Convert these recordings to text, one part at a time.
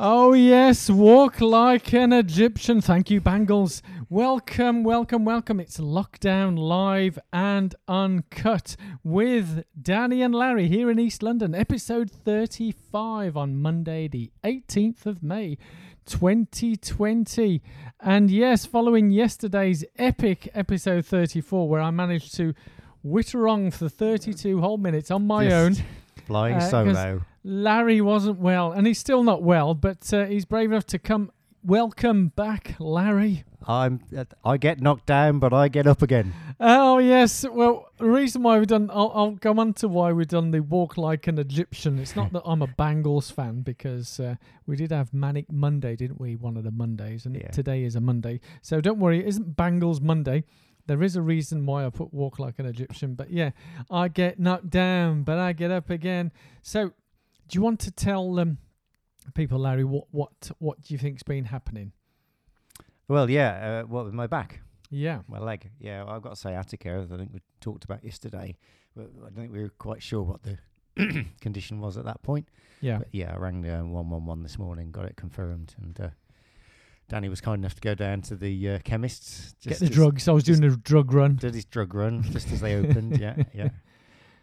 Oh, yes, walk like an Egyptian. Thank you, Bangles. Welcome, welcome, welcome. It's Lockdown Live and Uncut with Danny and Larry here in East London, episode 35 on Monday, the 18th of May, 2020. And yes, following yesterday's epic episode 34, where I managed to witter on for 32 whole minutes on my Just own. Flying Uh, solo. Larry wasn't well, and he's still not well, but uh, he's brave enough to come. Welcome back, Larry. I'm. uh, I get knocked down, but I get up again. Oh yes. Well, the reason why we've done, I'll, I'll go on to why we've done the walk like an Egyptian. It's not that I'm a Bangles fan because uh, we did have Manic Monday, didn't we? One of the Mondays, and Yeah. today is a Monday. So don't worry, it isn't Bangles Monday. There is a reason why I put walk like an Egyptian, but yeah, I get knocked down, but I get up again. So, do you want to tell um, people, Larry, what what what do you think's been happening? Well, yeah. Uh, what with my back, Yeah. my leg? Yeah, I've got sciatica. I think we talked about yesterday. But I don't think we were quite sure what the condition was at that point. Yeah. But yeah, I rang the one one one this morning, got it confirmed, and uh, Danny was kind enough to go down to the uh, chemists. Get the drugs. I was doing a drug run. did his drug run just as they opened. yeah, yeah.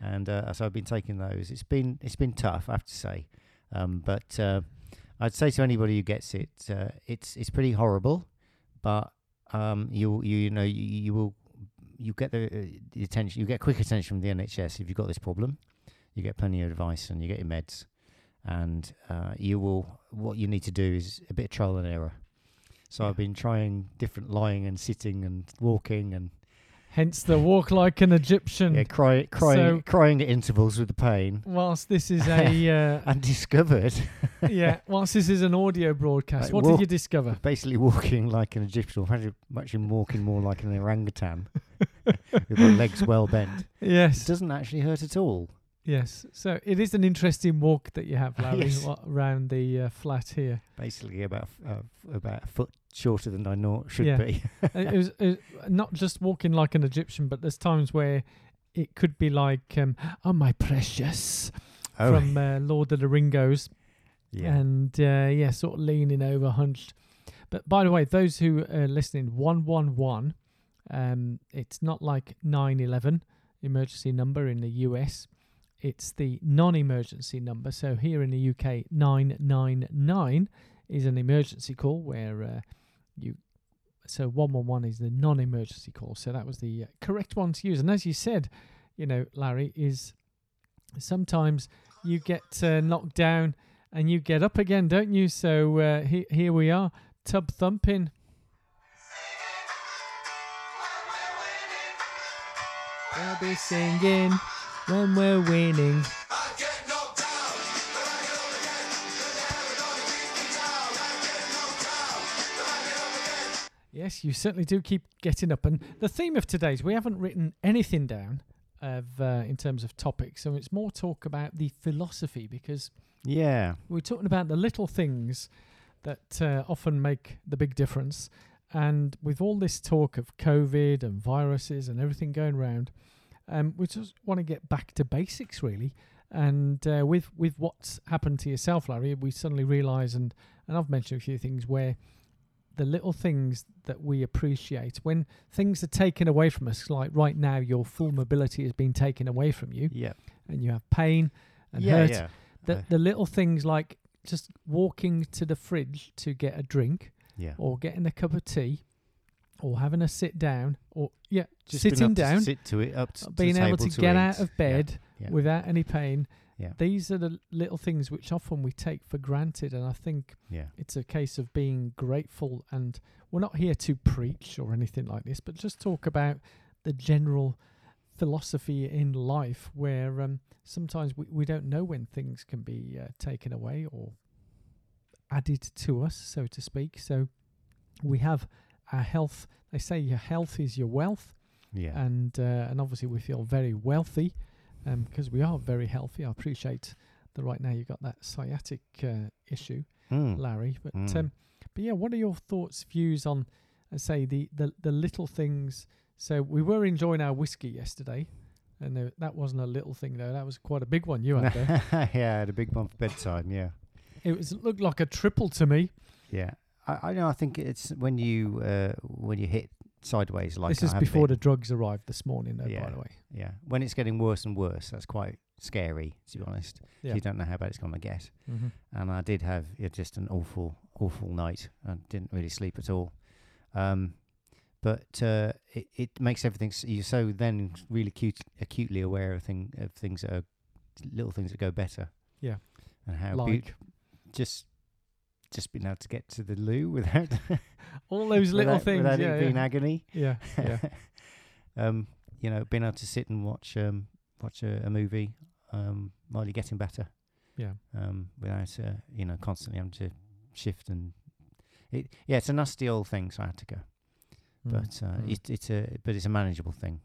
And uh, so I've been taking those. It's been it's been tough, I have to say. Um, but uh, I'd say to anybody who gets it, uh, it's it's pretty horrible. But um, you you you know you, you will you get the, uh, the attention you get quick attention from the NHS if you've got this problem. You get plenty of advice and you get your meds, and uh, you will what you need to do is a bit of trial and error. So Yeah. I've been trying different lying and sitting and walking and Hence the walk like an Egyptian. yeah, cry, crying, So- crying at intervals with the pain, Whilst this is a uh, and discovered yeah, whilst this is an audio broadcast, Like what walk- did you discover? basically walking like an Egyptian, actually, actually walking more like an orangutan with my legs well bent. Yes, It Yes, doesn't actually hurt at all. Yes. So it is an interesting walk that you have, Larry, Yes. around the uh, flat here. Basically, about uh, about a foot shorter than I know should Yeah. be. Uh, it was uh, not just walking like an Egyptian, but there's times where it could be like, um, "Oh my precious," from uh, Lord of the Rings. yeah, and uh, yeah, sort of leaning over, hunched. But by the way, those who are listening, one one one, um, it's not like nine eleven emergency number in the US. It's the non-emergency number. So here in the UK, nine nine nine is an emergency call where uh, you. So one one one is the non-emergency call. So that was the uh, correct one to use. And as you said, you know, Larry is sometimes you get uh, knocked down and you get up again, don't you? So uh, he- here we are, tub thumping. We'll be singing when we're winning. Yes, you certainly do keep getting up. And the theme of today's, we haven't written anything down of uh, in terms of topics, so it's more talk about the philosophy because yeah, we're talking about the little things that uh, often make the big difference. And with all this talk of COVID and viruses and everything going around, um, we just want to get back to basics, really. And uh, with with what's happened to yourself, Larry, we suddenly realise, and and I've mentioned a few things where the little things that we appreciate when things are taken away from us, like right now, your full mobility has been taken away from you, yeah, and you have pain and yeah, hurt yeah. the the little things like just walking to the fridge to get a drink yeah. or getting a cup of tea or having a sit down or yeah Just sitting up to down sit to it, up to, to being able table to get eat. out of Yeah, bed yeah. without any pain Yeah. these are the little things which often we take for granted and i think yeah, it's a case of being grateful and we're not here to preach or anything like this but just talk about the general philosophy in life where um, sometimes we, we don't know when things can be uh, taken away or added to us so to speak so we have our health they say your health is your wealth yeah. and uh, and obviously we feel very wealthy um, because we are very healthy. I appreciate that right now you've got that sciatic uh, issue, Mm. Larry. But Mm. um, but yeah, what are your thoughts, views on, uh, say the, the the little things? So we were enjoying our whiskey yesterday, and uh, that wasn't a little thing though. That was quite a big one you had there. yeah, I had a big one for bedtime. Yeah, It was it looked like a triple to me. Yeah, I, I know. I think it's when you uh, when you hit sideways like this I is have before been. the drugs arrived this morning, though. By the way, yeah when it's getting worse and worse. That's quite scary to be honest. yeah. You don't know how bad it's going to get. hmm And I did have yeah, just an awful awful night. I didn't really sleep at all. Um, but uh, it it makes everything s- you're so then really acute, acutely aware of thing of things that are little things that go better. Yeah. and how like beau- just just being able to get to the loo without all those little without, things. without yeah, it being agony. yeah, yeah. um, you know, being able to sit and watch um, watch a, a movie um, while you're getting better, yeah. um, without uh, you know constantly having to shift and it. Yeah, it's a nasty old thing, so I had to go. Mm, But uh, mm. it, it's a but it's a manageable thing.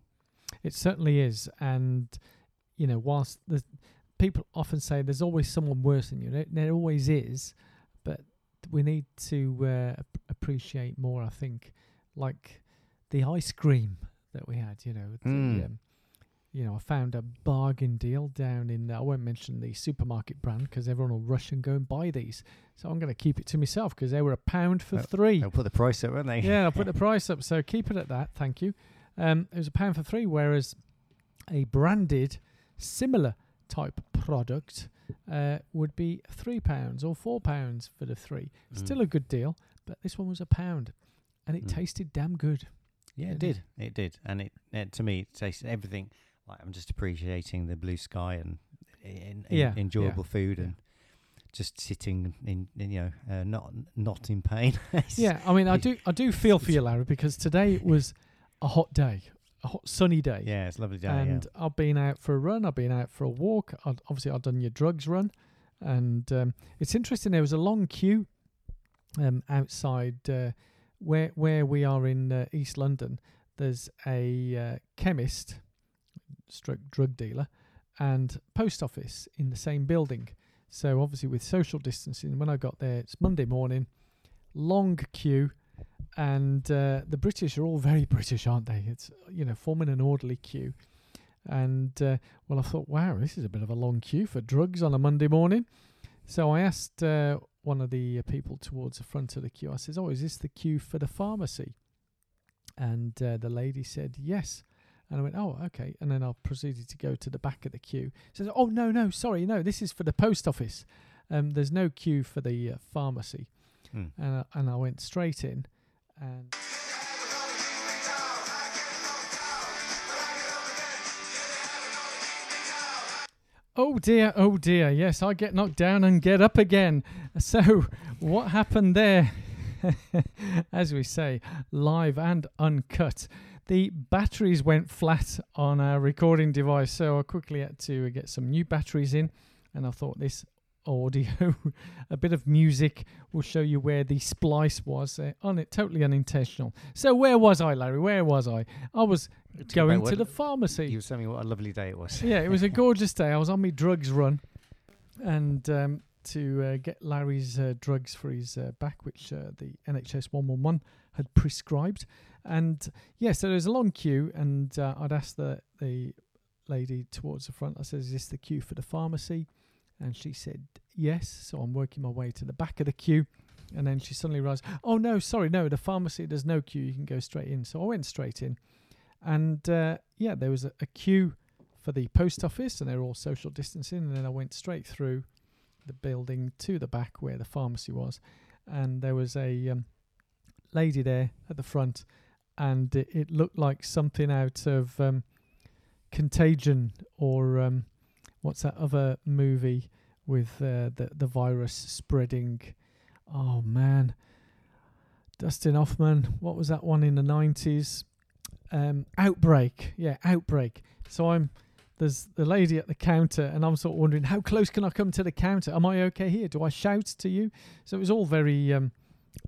It certainly is, and you know, whilst the people often say there's always someone worse than you, there, there always is, we need to uh, ap- appreciate more. I think, like the ice cream that we had. You know, the, Mm. um, you know, I found a bargain deal down in. I won't mention the supermarket brand because everyone will rush and go and buy these. So I'm going to keep it to myself because they were a pound for Well, three They'll put the price up, won't they? yeah, I'll put the price up. So keep it at that. Thank you. Um, it was a pound for three, whereas a branded similar type product uh, would be three pounds or four pounds for the three. Mm. Still a good deal, but this one was a pound, and it Mm. tasted damn good. Yeah, It it did. It did, and it, it to me it tasted everything. Like I'm just appreciating the blue sky and in, Yeah, yeah, enjoyable food yeah. and just sitting in, in you know uh, not not in pain. Yeah, I mean, I do, I do feel for you, Larry, because today it was a hot day, a hot sunny day. yeah, it's a lovely day. and I've been out for a run. I've been out for a walk. I'd, obviously, I've done your drugs run, and um, it's interesting. There was a long queue um, outside uh, where where we are in uh, East London. There's a uh, chemist, stroke drug dealer, and post office in the same building. So obviously, with social distancing, when I got there, it's Monday morning, long queue. And uh, the British are all very British, aren't they? It's you know forming an orderly queue, and uh, well, I thought, wow, this is a bit of a long queue for drugs on a Monday morning. So I asked uh, one of the uh, people towards the front of the queue. I says, "Oh, is this the queue for the pharmacy?" And uh, the lady said, "Yes." And I went, "Oh, okay." And then I proceeded to go to the back of the queue. She says, "Oh, no, no, sorry, no, this is for the post office. Um, there's no queue for the uh, pharmacy." Hmm. And I, and I went straight in, and Oh dear, oh dear. Yes, I get knocked down and get up again. So, what happened there? As we say, live and uncut. The batteries went flat on our recording device, so I quickly had to get some new batteries in. And I thought this audio, a bit of music, will show you where the splice was uh, on it, totally unintentional. So, where was I, Larry? Where was I? I was going to the pharmacy You were telling me what a lovely day it was. yeah, it was a gorgeous day. I was on my drugs run, and um, to uh, get Larry's uh, drugs for his uh, back, which uh, the NHS 111 had prescribed. And yeah, so there was a long queue, and uh, I'd asked the the lady towards the front. I said, "Is this the queue for the pharmacy?" And she said, "Yes." So I'm working my way to the back of the queue. And then she suddenly realised, oh no, sorry, no, the pharmacy, there's no queue, you can go straight in. So I went straight in. And uh, yeah, there was a, a queue for the post office, and they were all social distancing. And then I went straight through the building to the back where the pharmacy was, and there was a um, lady there at the front, and it, it looked like something out of um, Contagion or um, what's that other movie with uh, the the virus spreading? Oh man, Dustin Hoffman. What was that one in the nineties? Um, Outbreak. Yeah, Outbreak. So I'm there's the lady at the counter, and I'm sort of wondering how close can I come to the counter? Am I okay here? Do I shout to you? So it was all very um,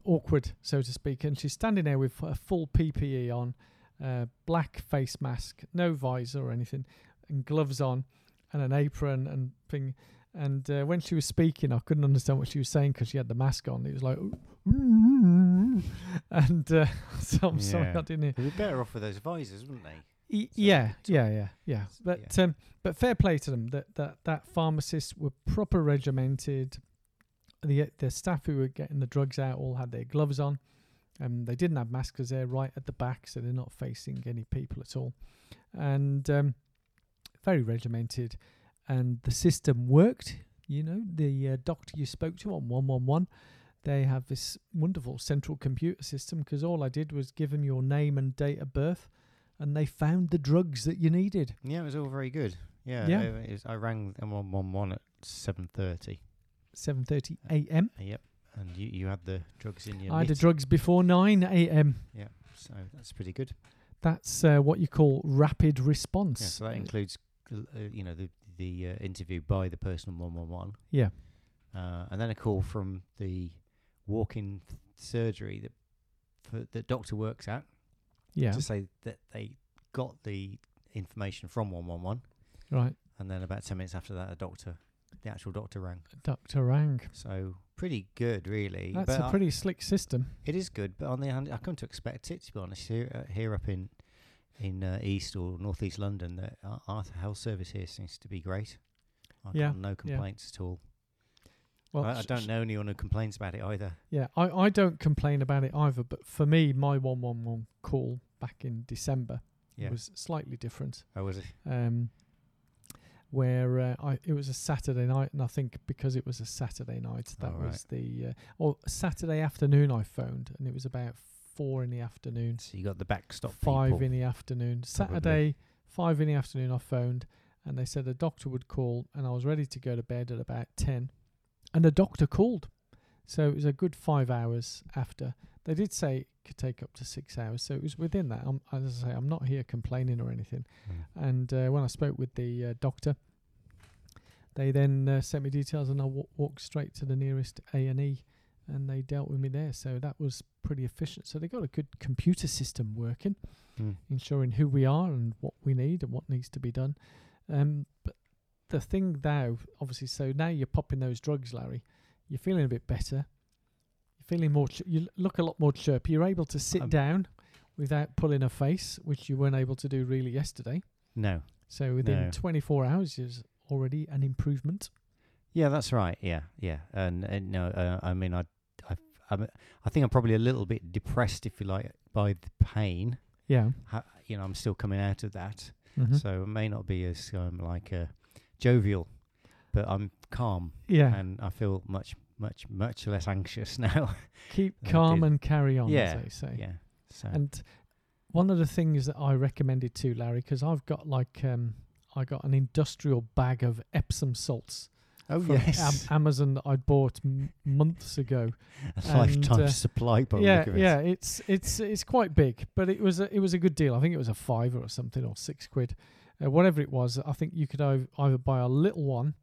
awkward, so to speak. And she's standing there with a full PPE on, uh, black face mask, no visor or anything, and gloves on, and an apron and thing. And uh, when she was speaking, I couldn't understand what she was saying because she had the mask on. It was like, and uh, so I'm sorry I didn't hear. They'd be better off with those visors, wouldn't they? Y- So yeah, yeah, yeah, yeah. But um, but fair play to them that that that pharmacists were proper regimented, the the staff who were getting the drugs out all had their gloves on. Um, they didn't have masks because they're right at the back, so they're not facing any people at all, and um, very regimented. And the system worked. You know, the uh, doctor you spoke to on one one one, they have this wonderful central computer system because all I did was give them your name and date of birth, and they found the drugs that you needed. Yeah, it was all very good. Yeah, Yeah. uh, it I rang one one one at seven thirty. 7:30 a.m. Yep, and you you had the drugs in your. I had the drugs before 9 a.m. Yeah, so that's pretty good. That's uh, what you call rapid response. Yeah, so that includes, uh, you know, the the uh, interview by the person on one one one. Yeah. uh, and then a call from the walk-in th- surgery that for, that doctor works at Yeah. to say that they got the information from 111 right. and then about 10 minutes after that a doctor the actual doctor rang Dr. Rang. so pretty good really That's but a I- pretty slick system. it is good but on the hand i come to expect it to be honest here uh, here up in in uh, east or northeast london that our, our health service here seems to be great. I Yeah, got no complaints at all. Well, I, I don't know anyone who complains about it either. Yeah, I, I don't complain about it either, but for me, my 111 call back in December yeah. was slightly different. oh was it? Um, where uh, I it was a Saturday night, and I think because it was a Saturday night, that Oh, right. was the uh, or Saturday afternoon I phoned, and it was about four in the afternoon. So you got the backstop five people. in the afternoon. Probably. Saturday, five in the afternoon, I phoned and they said a doctor would call, and I was ready to go to bed at about 10. And the doctor called. So it was a good five hours after. They did say it could take up to six hours, so it was within that. I'm, as I say, I'm not here complaining or anything. Mm. And uh, when I spoke with the uh, doctor, they then uh, sent me details, and I w- walked straight to the nearest A and E, and they dealt with me there. So that was pretty efficient. So they got a good computer system working Mm. ensuring who we are and what we need and what needs to be done. Um, but the thing now, obviously, so now you're popping those drugs, Larry. You're feeling a bit better. You're feeling more. Ch- you look a lot more chirpy. You're able to sit Um, down without pulling a face, which you weren't able to do really yesterday. No. So within No. 24 hours, is already an improvement. Yeah, that's right. Yeah, yeah. And, and no, uh, I mean, I, I, I'm, I think I'm probably a little bit depressed, if you like, by the pain. Yeah. Ha, you know, I'm still coming out of that, Mm-hmm. so it may not be as um, like uh, jovial, but I'm calm yeah. and I feel much, much, much less anxious now. Keep calm and carry on, Yeah, as they say. yeah. So And one of the things that I recommended to Larry, because I've got like um, I got an industrial bag of Epsom salts oh yes, Am- Amazon that I bought m- months ago. a lifetime uh, supply. By the yeah, look of it. yeah, it's it's it's quite big, but it was a, it was a good deal. I think it was a five or something or six quid, uh, whatever it was. I think you could either, either buy a little one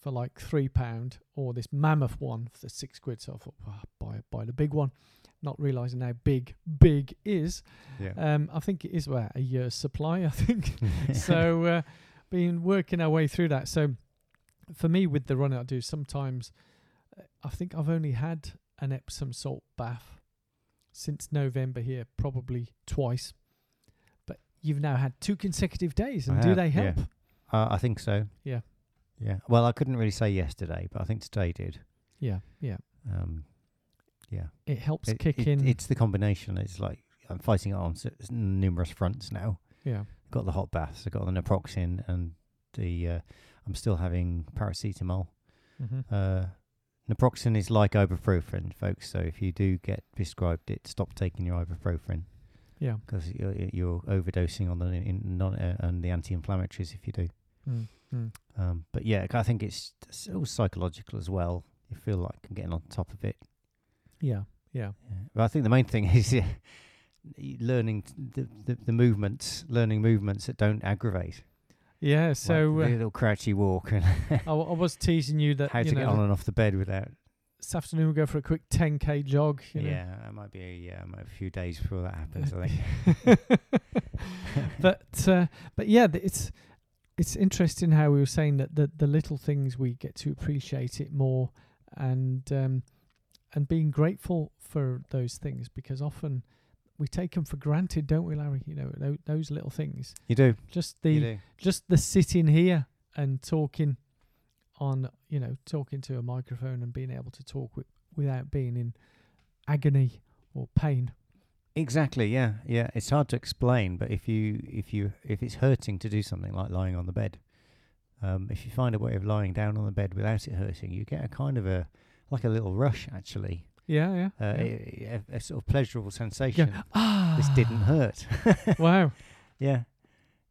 for like three pound or this mammoth one for six quid. So I thought, "Ah, buy buy the big one, not realizing how big big is. yeah. Um, I think it is well, a year's supply. I think so. Uh, been working our way through that. So for me, with the run I do, sometimes uh, I think I've only had an Epsom salt bath since November here, probably twice. But you've now had two consecutive days, I and do have, they yeah. help? Uh, I think so. Yeah. Yeah. Well, I couldn't really say yesterday, but I think today did. Yeah, yeah. Um, yeah. It helps It- kick it- in. It's the combination. It's like I'm fighting it on numerous fronts now. yeah, Got the hot baths. I've got the naproxen, and the uh, I'm still having paracetamol. hmm Uh, naproxen is like ibuprofen, folks. So if you do get prescribed it, stop taking your ibuprofen yeah. because you're, you're overdosing on the in, non, uh, and the anti-inflammatories if you do. Mm, mm. Um, but yeah, I think it's so psychological as well. You feel like I'm getting on top of it. Yeah, yeah. Yeah. But I think the main thing is yeah, learning t- the, the the movements, learning movements that don't aggravate. Yeah, so like uh, little crouchy walk and I, I was teasing you that how to get on and off the bed without. this afternoon we'll go for a quick 10k jog. You know? Yeah, that might be a, yeah, might be a few days before that happens. I think. but uh, but yeah, th- it's it's interesting how we were saying that the the little things we get to appreciate it more, and um, and being grateful for those things because often we take them for granted, don't we, Larry? You know those, those little things. You do. Just the do. just the sitting here and talking on you know talking to a microphone and being able to talk with, without being in agony or pain. Exactly. Yeah. Yeah. It's hard to explain, but if you if you if it's hurting to do something like lying on the bed, um, if you find a way of lying down on the bed without it hurting, you get a kind of a like a little rush actually, Yeah, yeah. uh, yeah. a, a sort of pleasurable sensation. Yeah. Ah, This didn't hurt. wow. yeah.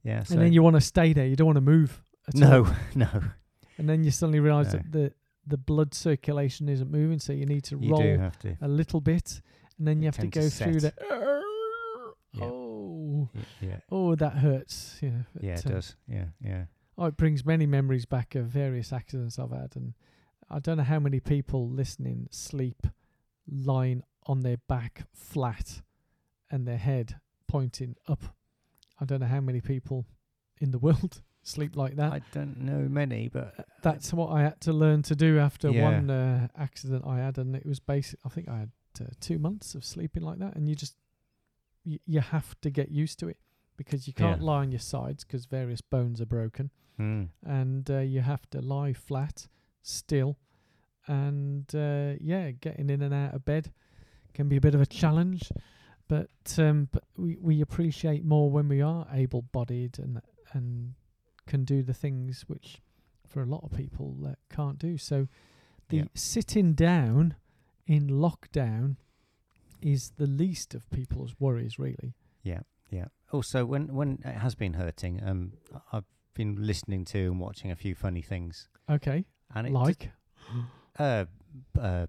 Yeah. So and then you want to stay there. You don't want to move. No, all. no. And then you suddenly realise No. that the the blood circulation isn't moving, so you need to You roll to. a little bit, and then you You have to tend to go through the. Yeah. Oh, Yeah. oh, that hurts. Know, Yeah. It uh, does. Yeah. Yeah. Oh, it brings many memories back of various accidents I've had, and I don't know how many people listening sleep lying on their back flat and their head pointing up. I don't know how many people in the world sleep like that. I don't know many, but Uh, That's what I had to learn to do after Yeah. one uh, accident I had, and it was basic. I think I had uh, two months of sleeping like that, and you just y- you have to get used to it because you can't Yeah. lie on your sides because various bones are broken mm, and uh, you have to lie flat still and uh, yeah getting in and out of bed can be a bit of a challenge but um, but we, we appreciate more when we are able bodied and and can do the things which for a lot of people uh, can't do so the Yeah. sitting down in lockdown is the least of people's worries really yeah. Yeah. Also, when when it has been hurting, um, I've been listening to and watching a few funny things, okay and it like uh, uh,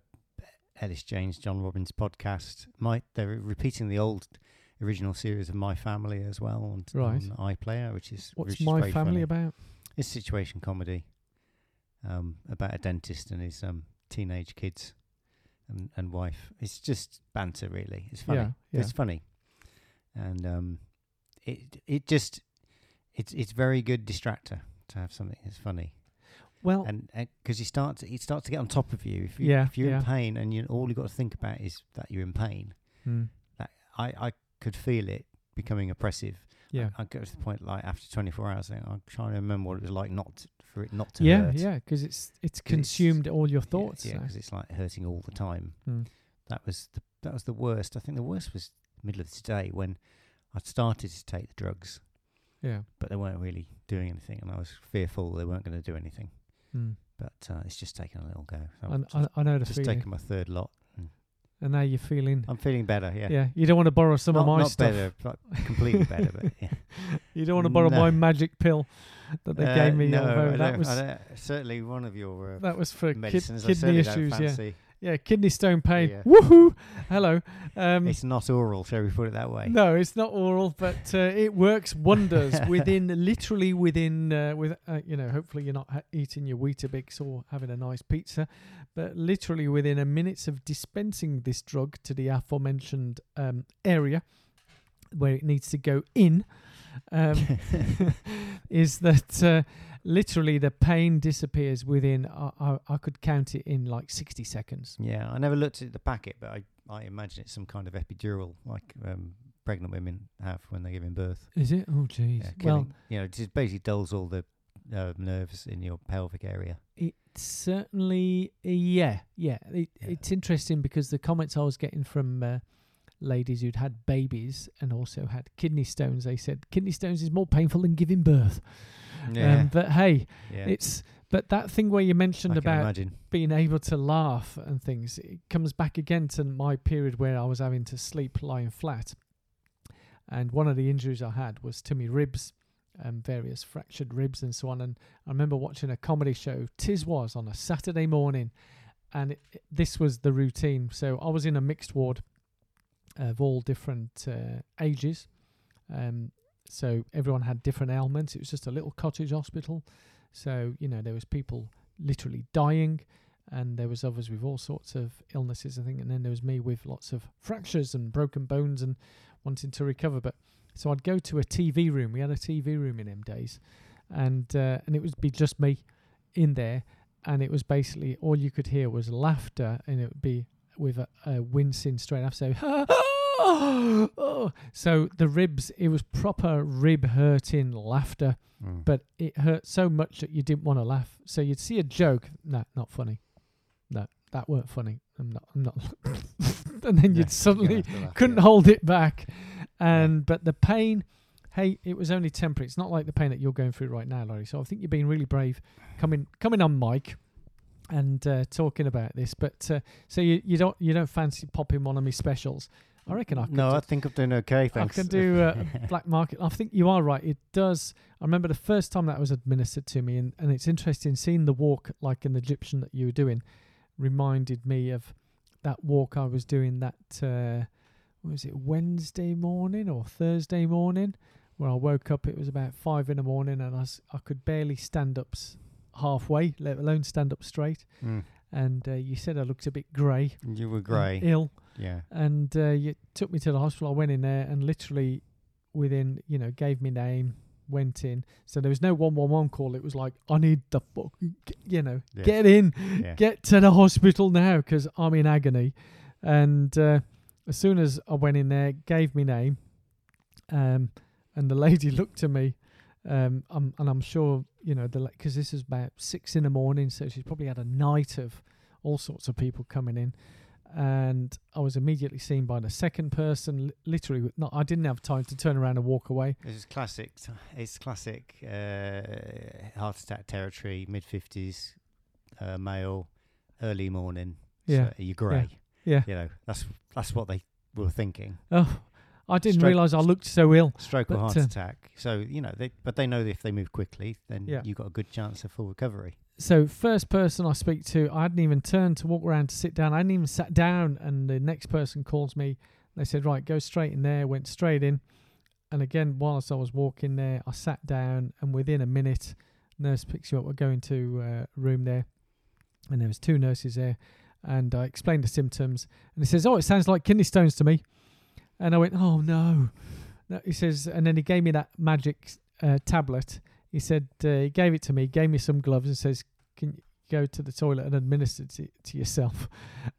Elis James, John Robins podcast. My they're repeating the old original series of My Family as well on, Right. on iPlayer, which is what's which is my family funny. about It's a situation comedy um, about a dentist and his um, teenage kids and, and wife. It's just banter, really. It's funny. yeah yeah It's funny, and um, it it just it's it's very good distractor to have something that's funny, well and because you start to, it starts to get on top of you. If you Yeah, if you're yeah. in pain and you all you got to think about is that you're in pain, mm, I I could feel it becoming oppressive. yeah I, I go to the point like after 24 hours, I I'm trying to remember what it was like not to, for it not to yeah, hurt. yeah, because it's it's 'Cause it's- consumed all your thoughts. Yeah, because it's like hurting all the time. Mm. That was the that was the worst. I think the worst was middle of today when I started to take the drugs, yeah. but they weren't really doing anything, and I was fearful they weren't going to do anything. Mm. But uh, it's just taken a little go. So I, I, I know the feeling. just feeling. taken my third lot. And now you're feeling. I'm feeling better. Yeah, Yeah. you don't want to borrow some not, of my not stuff. better, completely better. But yeah. You don't want to borrow No. my magic pill that they Uh, gave me. No, I that was certainly one of your uh, that was for kid, kidney issues. Yeah, fancy. Yeah, kidney stone pain. Yeah. Woohoo! Hello. Um, It's not oral, shall we put it that way? No, it's not oral, but uh, it works wonders within literally within uh, with uh, you know. Hopefully, you're not ha- eating your Weetabix or having a nice pizza, but literally within a minutes of dispensing this drug to the aforementioned um, area where it needs to go in, um, is that uh, literally the pain disappears within. I, I, I could count it in like sixty seconds. Yeah, I never looked at the packet, but I, I imagine it's some kind of epidural like um, pregnant women have when they're giving birth. Is it? Oh, jeez. Yeah, well, you know, it just basically dulls all the uh, nerves in your pelvic area. It certainly, yeah, yeah. It, Yeah. It's interesting because the comments I was getting from uh, ladies who'd had babies and also had kidney stones, they said kidney stones is more painful than giving birth. Um, but hey, yeah. it's but that thing where you mentioned about imagine. being able to laugh and things, it comes back again to my period where I was having to sleep lying flat. And one of the injuries I had was to my ribs, um, various fractured ribs and so on. And I remember watching a comedy show, Tiswas, on a Saturday morning. And it, it- this was the routine. So I was in a mixed ward of all different uh, ages. Um, so everyone had different ailments. It was just a little cottage hospital. So, you know, there was people literally dying and there was others with all sorts of illnesses I think and then there was me with lots of fractures and broken bones and wanting to recover but so I'd go to a TV room we had a TV room in them days and uh, and it would be just me in there and it was basically all you could hear was laughter and it would be with a, a wincing straight after so oh, oh. So the ribs, it was proper rib hurting laughter, Mm. but it hurt so much that you didn't want to laugh. So you'd see a joke, no, not funny. No, that weren't funny. I'm not. I'm not. and then Yeah, you'd suddenly you're gonna have to laugh, couldn't yeah. hold it back, and but the pain. Hey, it was only temporary. It's not like the pain that you're going through right now, Larry. So I think you're being really brave, coming coming on mic, and uh, talking about this. But uh, so you, you don't you don't fancy popping one of my specials? I reckon I could. No, do, I think I'm doing okay. Thanks. I can do uh, black market. I think you are right. It does. I remember the first time that was administered to me, and, and it's interesting seeing the walk like an Egyptian that you were doing reminded me of that walk I was doing that uh, what was it Wednesday morning or Thursday morning where I woke up. It was about five in the morning, and I I could barely stand up halfway, let alone stand up straight. Mm. And uh, you said I looked a bit grey, You were grey. ill Yeah. and uh, you took me to the hospital. I went in there and literally within, you know, gave me name, went in. So there was no 111 call. It was like, I need the fuck, you know, get in, Yeah. get to the hospital now because I'm in agony. And uh, as soon as I went in there, gave me name, um, and the lady looked at me. Um, I'm, and I'm sure, you know, the because this is about six in the morning, so she's probably had a night of all sorts of people coming in and I was immediately seen by the second person. Literally, with- not I didn't have time to turn around and walk away. This is classic. It's classic uh, heart attack territory. Mid fifties, uh, male, early morning. Yeah. so you're grey. Yeah. You know that's that's what they were thinking. Oh, I didn't Stroke- realise I looked so ill. Stroke or heart uh, attack. So you know, they, but they know that if they move quickly, then Yeah. you've got a good chance of full recovery. So first person I speak to, I hadn't even turned to walk around to sit down. I hadn't even sat down, and the next person calls me. They said, "Right, go straight in there." Went straight in, and again, whilst I was walking there, I sat down, and within a minute, nurse picks you up. We're going to uh, room there, and there was two nurses there, and I explained the symptoms, and he says, "Oh, it sounds like kidney stones to me," and I went, "Oh no." no he says, and then he gave me that magic uh, tablet. He said uh, he gave it to me, gave me some gloves, and says, "Can you go to the toilet and administer it to, to yourself?"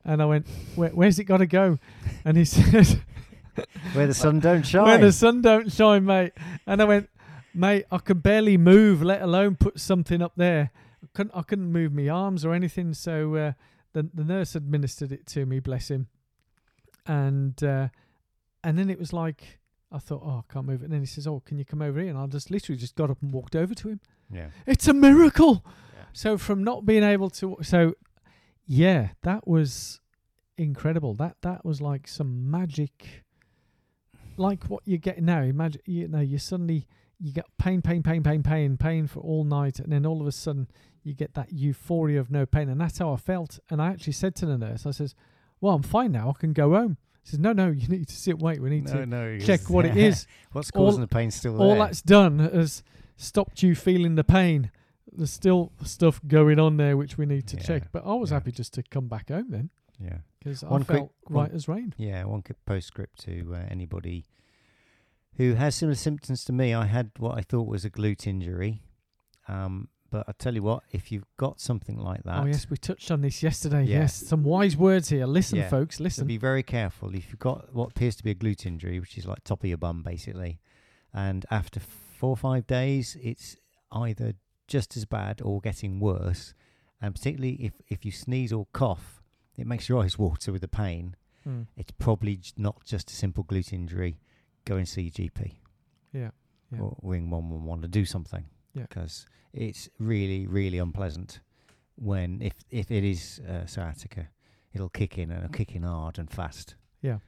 And I went, Where, "Where's it got to go?" And he said, Where the sun don't shine. "Where the sun don't shine, mate." And I went, "Mate, I can barely move, let alone put something up there. I couldn't, I couldn't move my arms or anything." So uh, the the nurse administered it to me, bless him. And uh, and then it was like I thought, "Oh, I can't move it." And then he says, "Oh, can you come over here?" And I just literally just got up and walked over to him. yeah. It's a miracle. Yeah. So from not being able to, so yeah, that was incredible. That that was like some magic, like what you get now. Imagine you know you suddenly you get pain, pain, pain, pain, pain, pain for all night, and then all of a sudden you get that euphoria of no pain, and that's how I felt. And I actually said to the nurse, I says, "Well, I'm fine now. I can go home." She says, "No, no, you need to sit. Wait, we need No, to no. check what it is." What's All- causing the pain still all that's done has stopped you feeling the pain. There's still stuff going on there which we need to Yeah, check. But I was yeah. happy just to come back home then yeah. because I One quick- felt one- right as rain. Yeah, one quick postscript to uh, anybody who has similar symptoms to me. I had what I thought was a glute injury, um, but I tell you what, if you've got something like that, Oh yes, we touched on this yesterday. Yeah. Yes, some wise words here. Listen, Yeah. folks, so listen. be very careful. If you've got what appears to be a glute injury, which is like top of your bum basically, and after four or five days, it's either just as bad or getting worse, and particularly if if you sneeze or cough, it makes your eyes water with the pain. Hmm. It's probably j- not just a simple glute injury. Go and see your GP. Yeah, yeah. or ring 111 to do something Yeah. because it's really really unpleasant when if if it is uh, sciatica it'll kick in and it'll kick in hard and fast Yeah.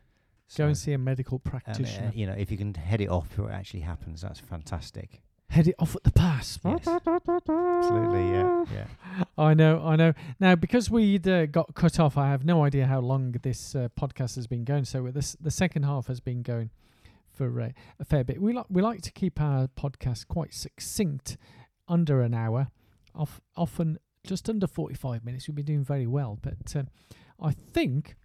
so, Go and see a medical and, uh, practitioner. you know if you can head it off before it actually happens that's fantastic Head it off at the pass. yes absolutely yeah yeah I know, I know. Now, because we'd uh, got cut off, I have no idea how long this uh, podcast has been going. So with this the second half has been going for uh, a fair bit. We like we like to keep our podcast quite succinct, under an hour, off, often just under forty five minutes. We've been doing very well, but um, I think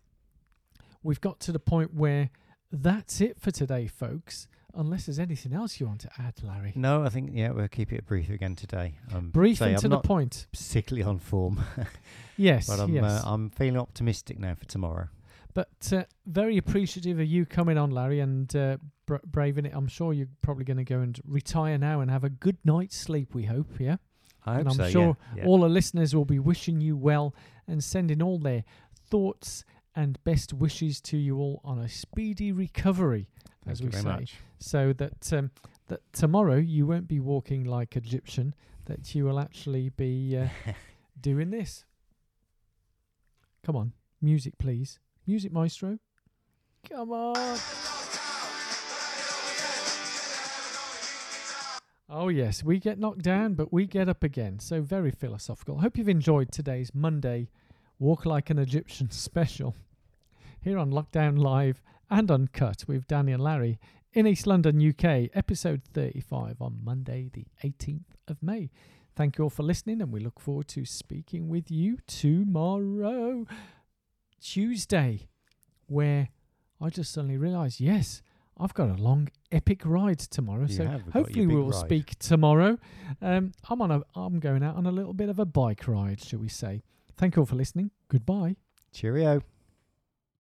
we've got to the point where that's it for today, folks. Unless there's anything else you want to add, Larry. no i think yeah we'll keep it brief again today um, Brief and I'm to the not point. particularly on form Yes, but i'm yes. uh, i'm feeling optimistic now for tomorrow But uh, very appreciative of you coming on, Larry, and uh, bra- braving it. I'm sure you're probably going to go and retire now and have a good night's sleep. We hope, yeah. I hope and I'm so. sure yeah, yeah. All the listeners will be wishing you well and sending all their thoughts and best wishes to you all on a speedy recovery, Thank as we say, much. so that um, that tomorrow you won't be walking like Egyptian. That you will actually be uh, doing this. Come on, music, please. Music, maestro. Come on. Oh, yes, we get knocked down, but we get up again. So, very philosophical. I Hope you've enjoyed today's Monday Walk Like an Egyptian special here on Lockdown Live and Uncut with Danny and Larry in East London, UK, episode 35 on Monday, the 18th of May. Thank you all for listening, and we look forward to speaking with you tomorrow, Tuesday, where I just suddenly realised, yes, I've got a long, epic ride tomorrow. You so have, we've got your hopefully we'll ride. speak tomorrow. Um, I'm on a, I'm going out on a little bit of a bike ride, shall we say? Thank you all for listening. Goodbye. Cheerio.